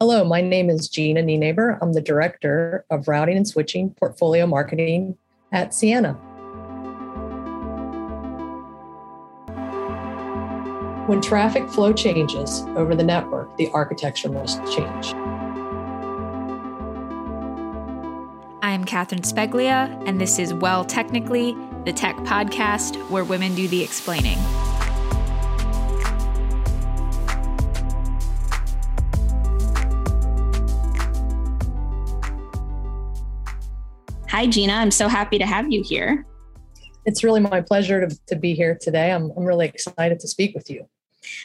Hello, my name is Gina Nienaber. I'm the Director of Routing and Switching Portfolio Marketing at Ciena. When traffic flow changes over the network, the architecture must change. I'm Catherine Speglia, and this is Well Technically, the tech podcast where women do the explaining. Hi, Gina. I'm so happy to have you here. It's really my pleasure to, to be here today. I'm, I'm really excited to speak with you.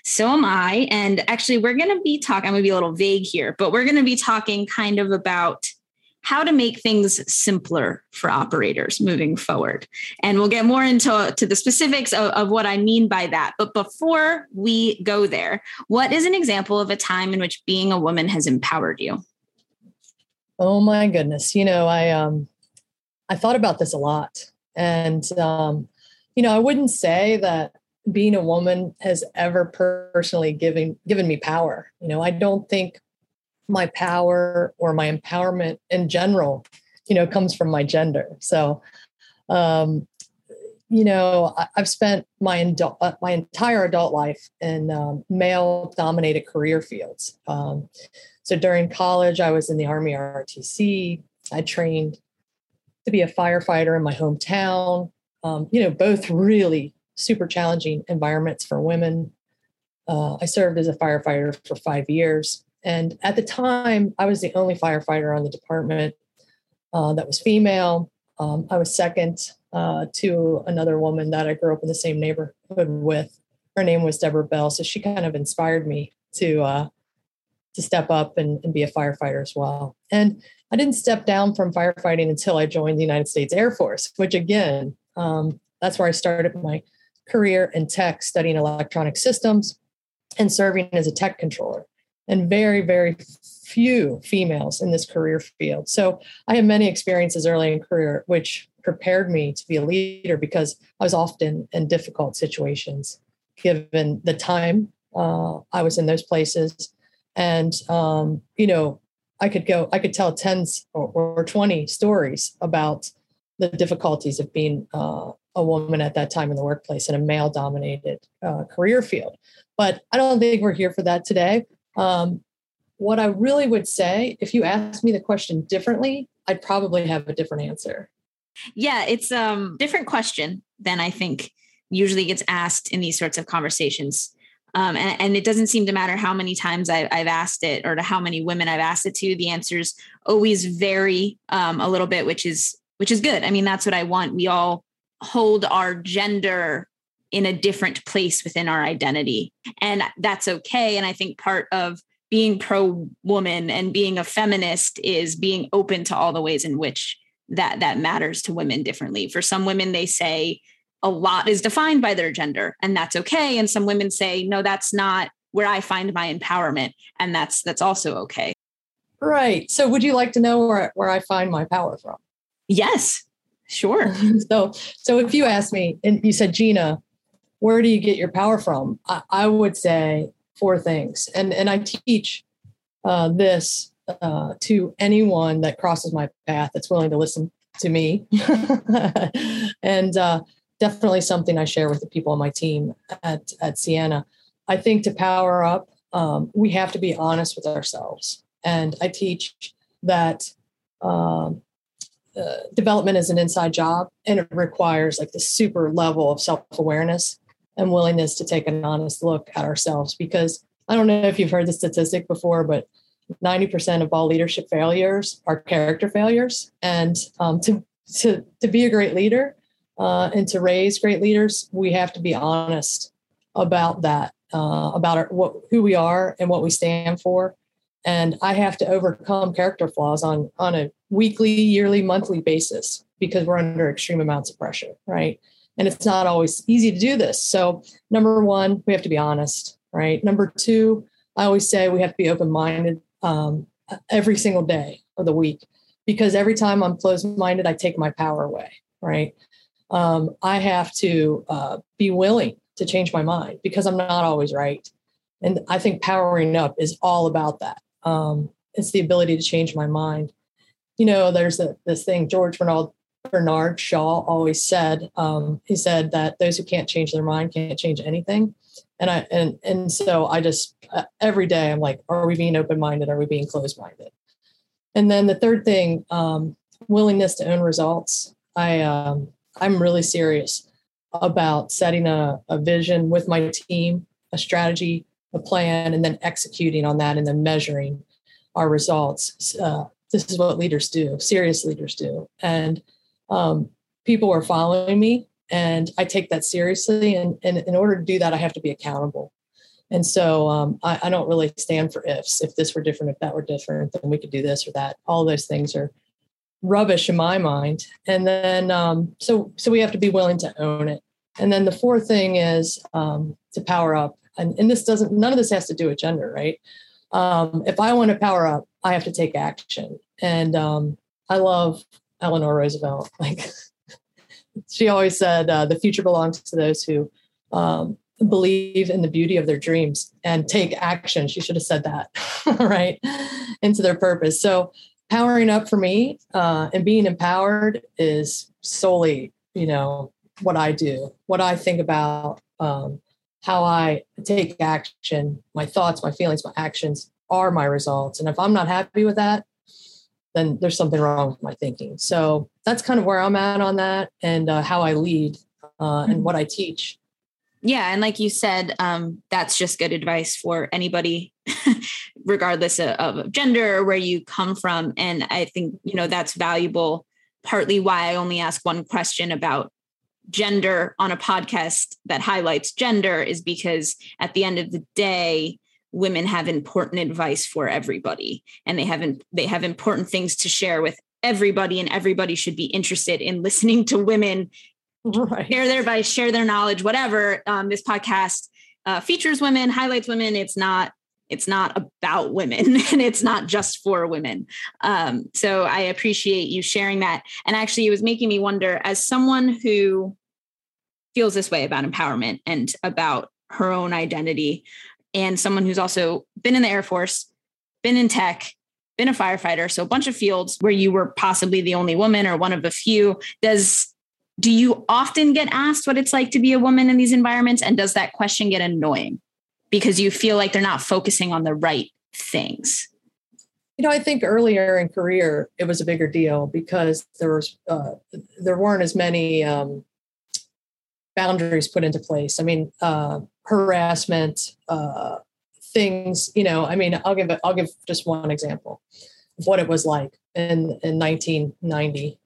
So am I. And actually, we're going to be talking, I'm going to be a little vague here, but we're going to be talking kind of about how to make things simpler for operators moving forward. And we'll get more into to the specifics of, of, what I mean by that. But before we go there, what is an example of a time in which being a woman has empowered you? Oh my goodness. You know, I um I thought about this a lot. And, um, you know, I wouldn't say that being a woman has ever personally given given me power. You know, I don't think my power or my empowerment in general, you know, comes from my gender. So, um, you know, I, have spent my uh, my entire adult life in um, male-dominated career fields. Um, so during college, I was in the Army ROTC. I trained to be a firefighter in my hometown. Um, you know, both really super challenging environments for women. Uh, I served as a firefighter for five years. And at the time, I was the only firefighter on the department uh, that was female. Um, I was second uh, to another woman that I grew up in the same neighborhood with. Her name was Deborah Bell. So she kind of inspired me to uh, to step up and, and be a firefighter as well. And I didn't step down from firefighting until I joined the United States Air Force, which again, um, that's where I started my career in tech, studying electronic systems and serving as a tech controller. And very, very few females in this career field. So I had many experiences early in career, which prepared me to be a leader because I was often in difficult situations, given the time uh, I was in those places. And, um, you know, I could go, I could tell tens or, or 20 stories about the difficulties of being uh, a woman at that time in the workplace in a male dominated uh, career field. But I don't think we're here for that today. Um, what I really would say, if you asked me the question differently, I'd probably have a different answer. Yeah, it's a um, different question than I think usually gets asked in these sorts of conversations. Um, and, and, it doesn't seem to matter how many times I, have asked it or to how many women I've asked it to. The answers always vary um, a little bit, which is which is good. I mean, that's what I want. We all hold our gender in a different place within our identity, and that's okay. And I think part of being pro woman and being a feminist is being open to all the ways in which that that matters to women differently. For some women, they say a lot is defined by their gender and that's okay. And some women say no that's not where i find my empowerment and that's that's also okay. Right. So would you like to know where, where i find my power from? Yes sure. So so if you ask me and you said gina where do you get your power from? I, I would say four things. And and i teach uh, this uh, to anyone that crosses my path that's willing to listen to me. And uh, definitely something I share with the people on my team at, at Ciena. I think to power up, um, we have to be honest with ourselves. And I teach that um, uh, development is an inside job and it requires like the super level of self awareness and willingness to take an honest look at ourselves. Because I don't know if you've heard the statistic before, but 90% of all leadership failures are character failures. And um, to, to, to be a great leader, uh, and to raise great leaders, we have to be honest about that, uh, about our, what, who we are and what we stand for. And I have to overcome character flaws on on a weekly, yearly, monthly basis because we're under extreme amounts of pressure, right? And it's not always easy to do this. So, number one, we have to be honest, right? Number two, I always say we have to be open minded um, every single day of the week because every time I'm closed minded, I take my power away, right? Um, I have to uh, be willing to change my mind because I'm not always right. And I think powering up is all about that. Um, it's the ability to change my mind. You know, there's a, this thing George Bernard Bernard Shaw always said. Um, he said that those who can't change their mind can't change anything. And I and and so I just uh, every day I'm like, are we being open minded? Are we being closed minded? And then the third thing, um, willingness to own results. I um, I'm really serious about setting a, a vision with my team, a strategy, a plan, and then executing on that, and then measuring our results. Uh, this is what leaders do. Serious leaders do, and um, people are following me, and I take that seriously. And, and in order to do that, I have to be accountable. And so um, I, I, don't really stand for ifs. If this were different, if that were different, then we could do this or that. All those things are rubbish in my mind. And then um, so so we have to be willing to own it. And then the fourth thing is um, to power up. And, and this doesn't none of this has to do with gender, right? Um, if I want to power up, I have to take action. And um, I love Eleanor Roosevelt. Like she always said, uh, the future belongs to those who um, believe in the beauty of their dreams and take action. She should have said that, right? Into their purpose. So powering up for me uh, and being empowered is solely, you know, what I do, what I think about, um, how I take action, my thoughts, my feelings, my actions are my results. And if I'm not happy with that, then there's something wrong with my thinking. So that's kind of where I'm at on that and uh, how I lead uh, and mm-hmm. what I teach. Yeah. And like you said, um, that's just good advice for anybody, regardless of, of gender or where you come from. And I think, you know, that's valuable. Partly why I only ask one question about gender on a podcast that highlights gender is because at the end of the day, women have important advice for everybody and they have they have important things to share with everybody and everybody should be interested in listening to women right. share their advice share their knowledge whatever um, this podcast uh, features women highlights women it's not it's not about women and it's not just for women. Um, so i appreciate you sharing that. And actually it was making me wonder as someone who feels this way about empowerment and about her own identity and someone who's also been in the Air Force, been in tech, been a firefighter, so a bunch of fields where you were possibly the only woman or one of a few. Does do you often get asked what it's like to be a woman in these environments? And does that question get annoying because you feel like they're not focusing on the right things? You know, I think earlier in career it was a bigger deal because there was uh, there weren't as many um, boundaries put into place. I mean, uh, harassment, uh, things. You know, I mean, I'll give I'll give just one example of what it was like in in 1990,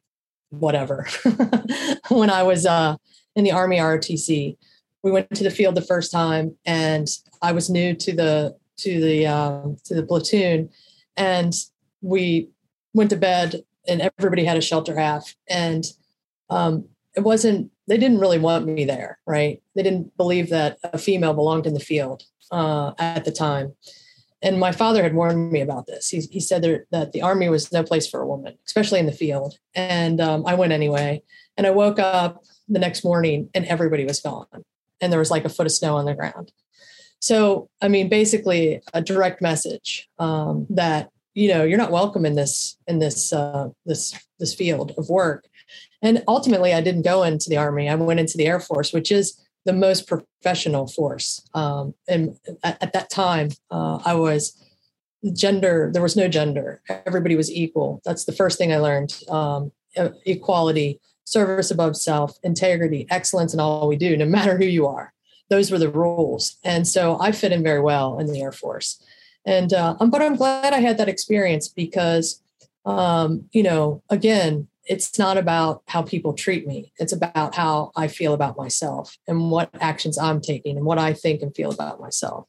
whatever, when I was uh, in the Army ROTC. We went to the field the first time, and I was new to the to the um, to the platoon, and we went to bed, and everybody had a shelter half, and um, it wasn't they didn't really want me there, right? They didn't believe that a female belonged in the field uh, at the time. And my father had warned me about this. He, he said there, that the army was no place for a woman, especially in the field. And um, I went anyway. And I woke up the next morning and everybody was gone. And there was like a foot of snow on the ground. So, I mean, basically a direct message um, that, you know, you're not welcome in this, in this, uh, this, this field of work. And ultimately, I didn't go into the Army. I went into the Air Force, which is the most professional force. Um, and at, at, that time, uh, I was gender, there was no gender. Everybody was equal. That's the first thing I learned um, equality, service above self, integrity, excellence in all we do, no matter who you are. Those were the rules. And so I fit in very well in the Air Force. And, uh, but I'm glad I had that experience because, um, you know, again, it's not about how people treat me. It's about how I feel about myself and what actions I'm taking and what I think and feel about myself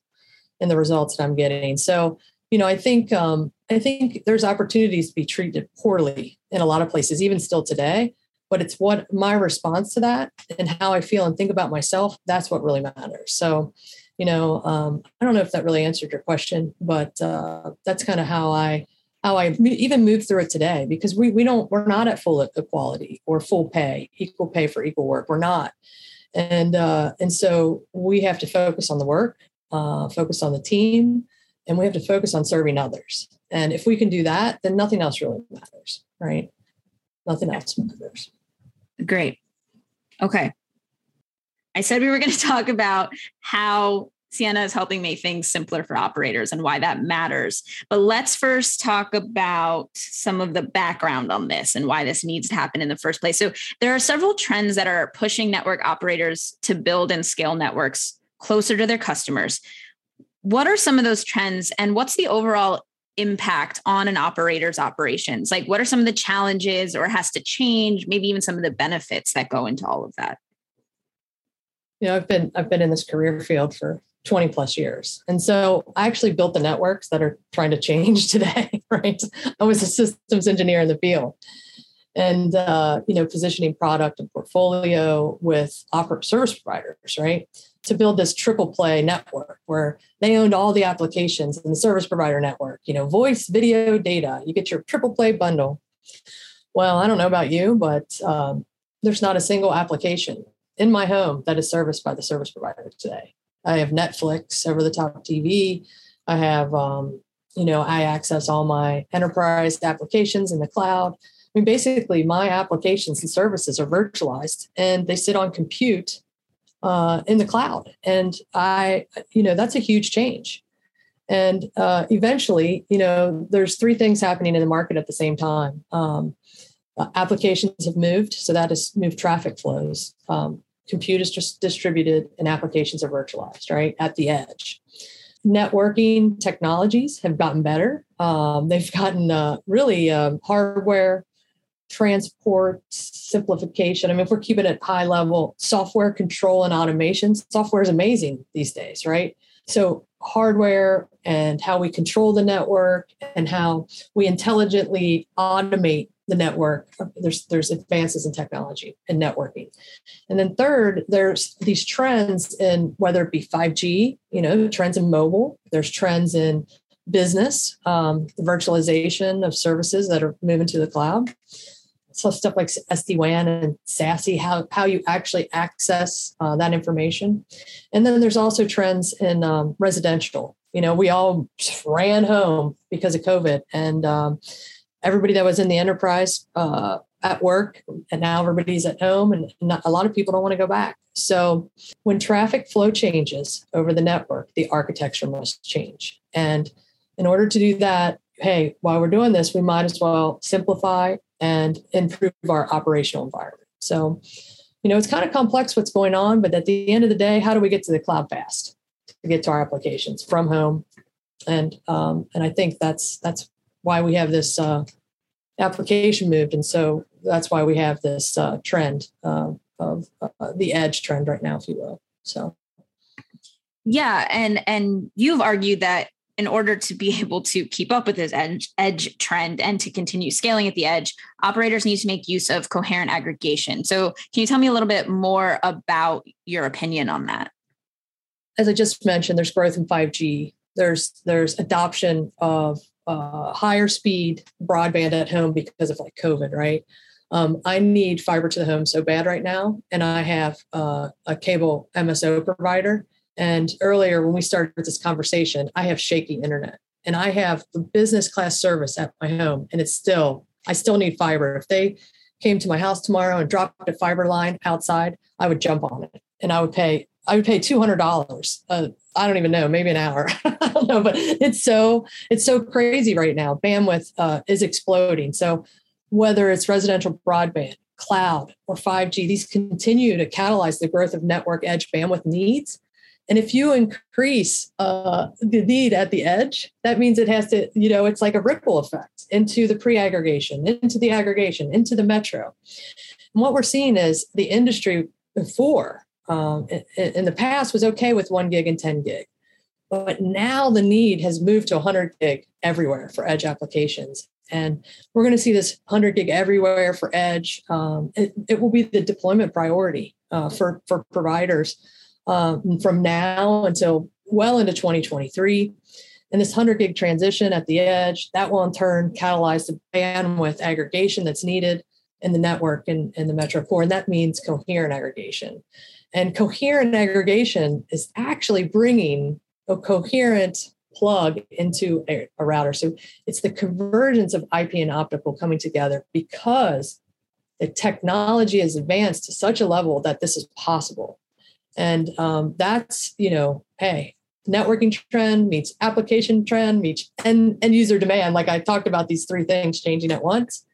and the results that I'm getting. So, you know, I think um, I think there's opportunities to be treated poorly in a lot of places, even still today. But it's what my response to that and how I feel and think about myself. That's what really matters. So, you know, um, I don't know if that really answered your question, but uh, that's kind of how I how I even move through it today because we we don't we're not at full equality or full pay, equal pay for equal work. We're not, and uh, and so we have to focus on the work, uh, focus on the team, and we have to focus on serving others. And if we can do that, then nothing else really matters, right? Nothing else matters. Great. Okay. I said we were going to talk about how Ciena is helping make things simpler for operators and why that matters. But let's first talk about some of the background on this and why this needs to happen in the first place. So, there are several trends that are pushing network operators to build and scale networks closer to their customers. What are some of those trends and what's the overall impact on an operator's operations? Like, what are some of the challenges or has to change? Maybe even some of the benefits that go into all of that. You know, I've been I've been in this career field for 20 plus years. And so I actually built the networks that are trying to change today, right? I was a systems engineer in the field and, uh, you know, positioning product and portfolio with oper- service providers, right? To build this triple play network where they owned all the applications and the service provider network, you know, voice, video, data. You get your triple play bundle. Well, I don't know about you, but um, there's not a single application in my home that is serviced by the service provider today. I have Netflix over the top TV. I have, um, you know, I access all my enterprise applications in the cloud. I mean, basically, my applications and services are virtualized and they sit on compute uh, in the cloud. And I, you know, that's a huge change. And uh, eventually, you know, there's three things happening in the market at the same time. Um, uh, applications have moved, so that has moved traffic flows. Um, compute is just distributed and applications are virtualized, right, at the edge. Networking technologies have gotten better. Um, they've gotten uh, really um, hardware transport simplification. I mean, if we're keeping it high level, software control and automation, software is amazing these days, right? So, hardware and how we control the network and how we intelligently automate the network. There's there's advances in technology and networking, and then third, there's these trends in whether it be 5G, you know, trends in mobile. There's trends in business, um, the virtualization of services that are moving to the cloud. So stuff like SD WAN and SASE, how how you actually access uh, that information, and then there's also trends in um, residential. You know, we all ran home because of COVID, and um, everybody that was in the enterprise uh, at work and now everybody's at home and not, a lot of people don't want to go back. So when traffic flow changes over the network the architecture must change. And in order to do that hey while we're doing this we might as well simplify and improve our operational environment so you know it's kind of complex what's going on but at the end of the day how do we get to the cloud fast to get to our applications from home and um, and i think that's that's why we have this uh, application moved, and so that's why we have this uh, trend uh, of uh, the edge trend right now, if you will. So, yeah, and and you've argued that in order to be able to keep up with this edge, edge trend and to continue scaling at the edge, operators need to make use of coherent aggregation. So, can you tell me a little bit more about your opinion on that? As I just mentioned, there's growth in 5G. There's there's adoption of uh, higher speed broadband at home because of like COVID, right? Um, I need fiber to the home so bad right now, and I have uh, a cable MSO provider. And earlier, when we started this conversation, I have shaky internet, and I have the business class service at my home, and it's still I still need fiber. If they came to my house tomorrow and dropped a fiber line outside, I would jump on it, and I would pay I would pay two hundred dollars. Uh, I don't even know, maybe an hour. I don't know, but it's so it's so crazy right now. Bandwidth uh, is exploding. So whether it's residential broadband, cloud, or 5G, these continue to catalyze the growth of network edge bandwidth needs. And if you increase uh, the need at the edge, that means it has to, you know, it's like a ripple effect into the pre-aggregation, into the aggregation, into the metro. And what we're seeing is the industry before um, in, in the past was okay with one gig and 10 gig. But now the need has moved to 100 gig everywhere for edge applications. And we're going to see this 100 gig everywhere for edge. Um, it, it, will be the deployment priority uh, for, for providers um, from now until well into 2023. And this 100 gig transition at the edge, that will in turn catalyze the bandwidth aggregation that's needed in the network and in, in the metro core. And that means coherent aggregation. And coherent aggregation is actually bringing a coherent plug into a, a router. So it's the convergence of IP and optical coming together because the technology has advanced to such a level that this is possible. And um, that's, you know, hey, networking trend meets application trend meets end, end user demand. Like I talked about these three things changing at once.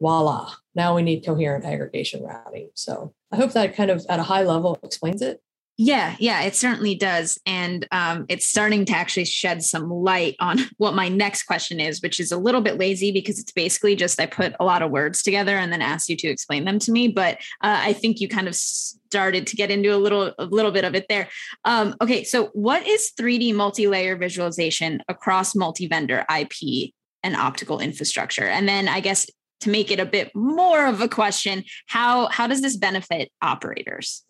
Voila. Now we need coherent aggregation routing. So I hope that kind of at a high level explains it. Yeah, yeah, it certainly does. And um, it's starting to actually shed some light on what my next question is, which is a little bit lazy because it's basically just I put a lot of words together and then asked you to explain them to me. But uh, I think you kind of started to get into a little a little bit of it there. Um, okay, so what is 3D multi-layer visualization across multi-vendor IP and optical infrastructure? And then I guess to make it a bit more of a question, how how does this benefit operators?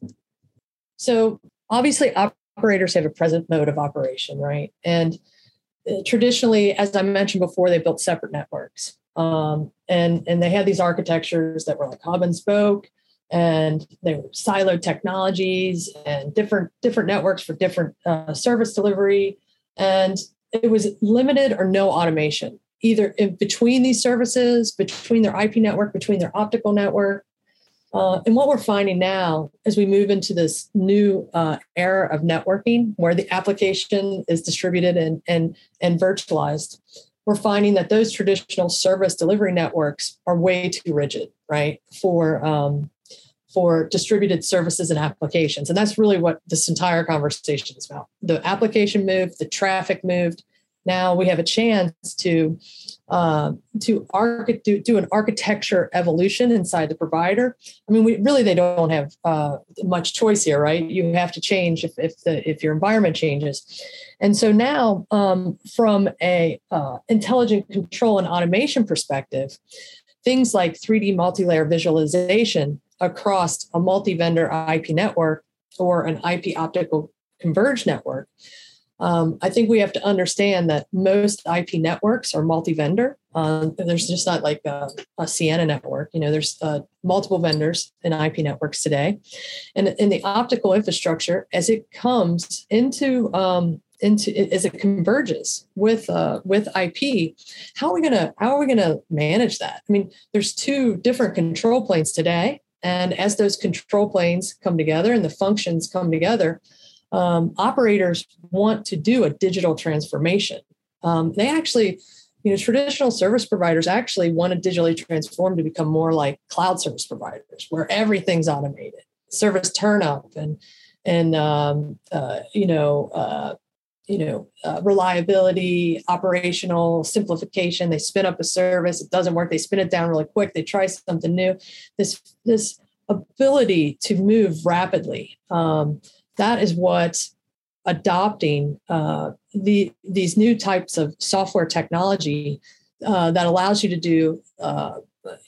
So obviously, operators have a present mode of operation, right? And uh, traditionally, as I mentioned before, they built separate networks. Um, and, and they had these architectures that were like hub and spoke, and they were siloed technologies and different different networks for different uh, service delivery. And it was limited or no automation, either in between these services, between their IP network, between their optical network. Uh, and what we're finding now as we move into this new uh, era of networking where the application is distributed and, and, and virtualized, we're finding that those traditional service delivery networks are way too rigid, right, for, um, for distributed services and applications. And that's really what this entire conversation is about. The application moved, the traffic moved. Now we have a chance to uh, to arch- do, do, an architecture evolution inside the provider. I mean, we really they don't have uh, much choice here, right? You have to change if if the if your environment changes, and so now um, from a uh, intelligent control and automation perspective, things like 3D multi-layer visualization across a multi-vendor IP network or an IP optical converged network um, I think we have to understand that most IP networks are multi-vendor. Um, there's just not like a, a Ciena network. You know, there's uh, multiple vendors in IP networks today, and in the optical infrastructure, as it comes into um, into as it converges with uh, with IP, how are we gonna how are we gonna manage that? I mean, there's two different control planes today, and as those control planes come together and the functions come together, um, operators want to do a digital transformation. Um, they actually, you know, traditional service providers actually want to digitally transform to become more like cloud service providers, where everything's automated, service turn up, and and um, uh, you know. Uh, you know, uh, reliability, operational simplification. They spin up a service, it doesn't work. They spin it down really quick. They try something new. This this ability to move rapidly. Um, that is what adopting uh, the these new types of software technology uh, that allows you to do uh,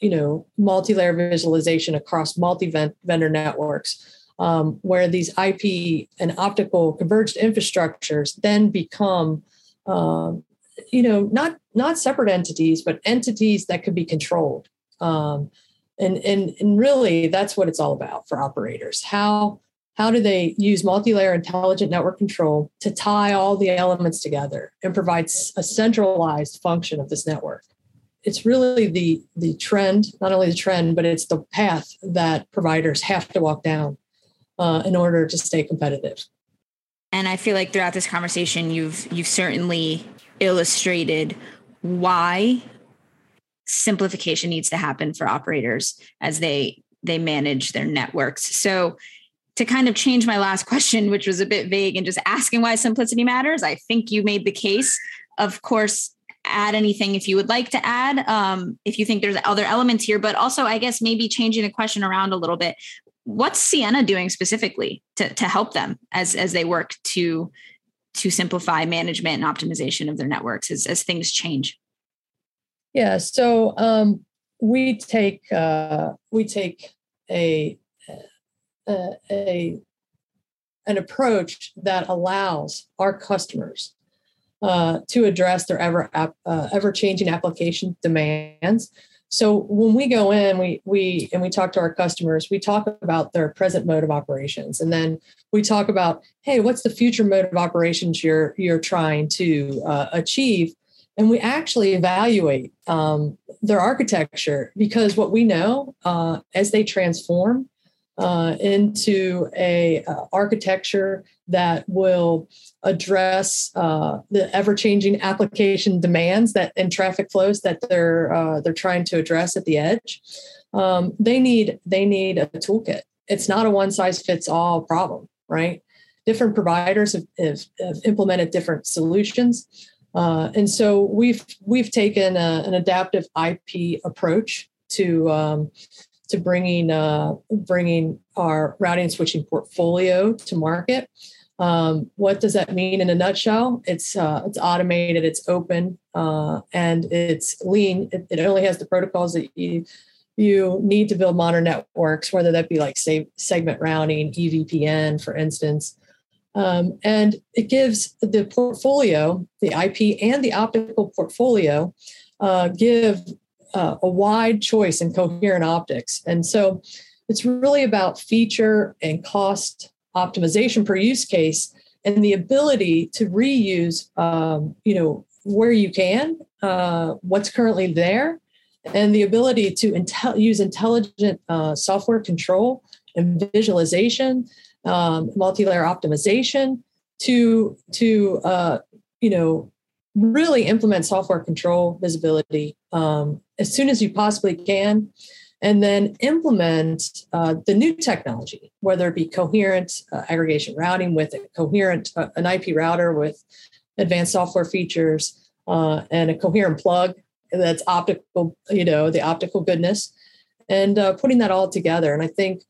you know multi-layer visualization across multi-vendor networks um, where these ip and optical converged infrastructures then become um, you know not not separate entities but entities that could be controlled. Um, and, and and really that's what it's all about for operators. How how do they use multi-layer intelligent network control to tie all the elements together and provide a centralized function of this network? It's really the the trend not only the trend but it's the path that providers have to walk down uh, in order to stay competitive. And i feel like throughout this conversation you've you've certainly illustrated why simplification needs to happen for operators as they they manage their networks. So to kind of change my last question, which was a bit vague and just asking why simplicity matters, I think you made the case. Of course, add anything if you would like to add, um, if you think there's other elements here, but also, I guess, maybe changing the question around a little bit. What's Ciena doing specifically to, to help them as, as they work to, to simplify management and optimization of their networks as, as things change? Yeah, so um, we take uh, we take a a, a an approach that allows our customers uh, to address their ever uh, ever changing application demands. So when we go in, we we and we talk to our customers, we talk about their present mode of operations, and then we talk about, hey, what's the future mode of operations you're you're trying to uh, achieve, and we actually evaluate um, their architecture because what we know uh, as they transform uh, into a uh, architecture that will address uh, the ever-changing application demands that and traffic flows that they're uh, they're trying to address at the edge. Um, they need they need a toolkit. It's not a one-size-fits-all problem, right? Different providers have, have, have implemented different solutions, uh, and so we've we've taken a, an adaptive IP approach to um, to bringing uh, bringing our routing and switching portfolio to market. Um, what does that mean in a nutshell? It's uh, it's automated, it's open, uh, and it's lean. It, it, only has the protocols that you you need to build modern networks, whether that be like say, segment routing, EVPN, for instance. Um, and it gives the portfolio, the IP and the optical portfolio, uh, give uh, a wide choice in coherent optics. And so it's really about feature and cost optimization per use case and the ability to reuse, um, you know, where you can, uh, what's currently there, and the ability to intel- use intelligent uh, software control and visualization, um, multi-layer optimization to to uh, you know really implement software control visibility um, as soon as you possibly can and then implement uh, the new technology whether it be coherent uh, aggregation routing with a coherent uh, an ip router with advanced software features uh, and a coherent plug that's optical you know the optical goodness and uh, putting that all together. And i think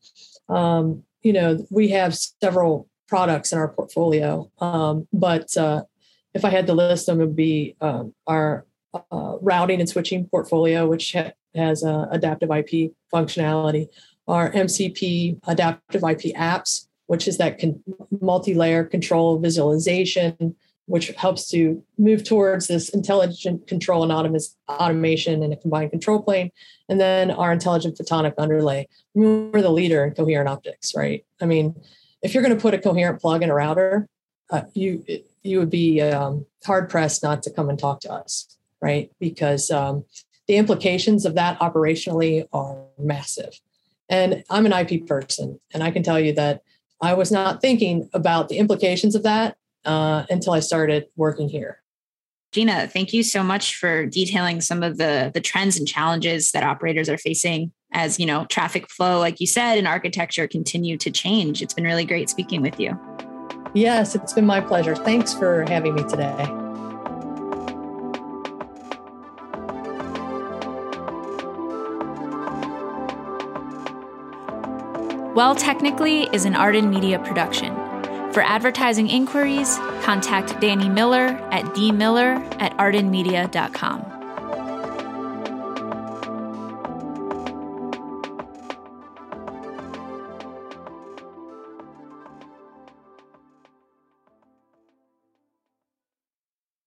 um, you know we have several products in our portfolio um, but uh, if I had to list them, it would be um, our uh, routing and switching portfolio, which ha- has uh, adaptive IP functionality, our MCP adaptive IP apps, which is that con- multi-layer control visualization, which helps to move towards this intelligent control and automation in a combined control plane, and then our intelligent photonic underlay. We're the leader in coherent optics, right? I mean, if you're going to put a coherent plug in a router, uh, you you would be um, hard pressed not to come and talk to us, right? Because um, the implications of that operationally are massive. And I'm an IP person, and I can tell you that I was not thinking about the implications of that uh, until I started working here. Gina, thank you so much for detailing some of the the trends and challenges that operators are facing as you know traffic flow, like you said, and architecture continue to change. It's been really great speaking with you. Yes, it's been my pleasure. Thanks for having me today. Well Technically is an Arden Media production. For advertising inquiries, contact Danny Miller at dmiller at ardenmedia.com.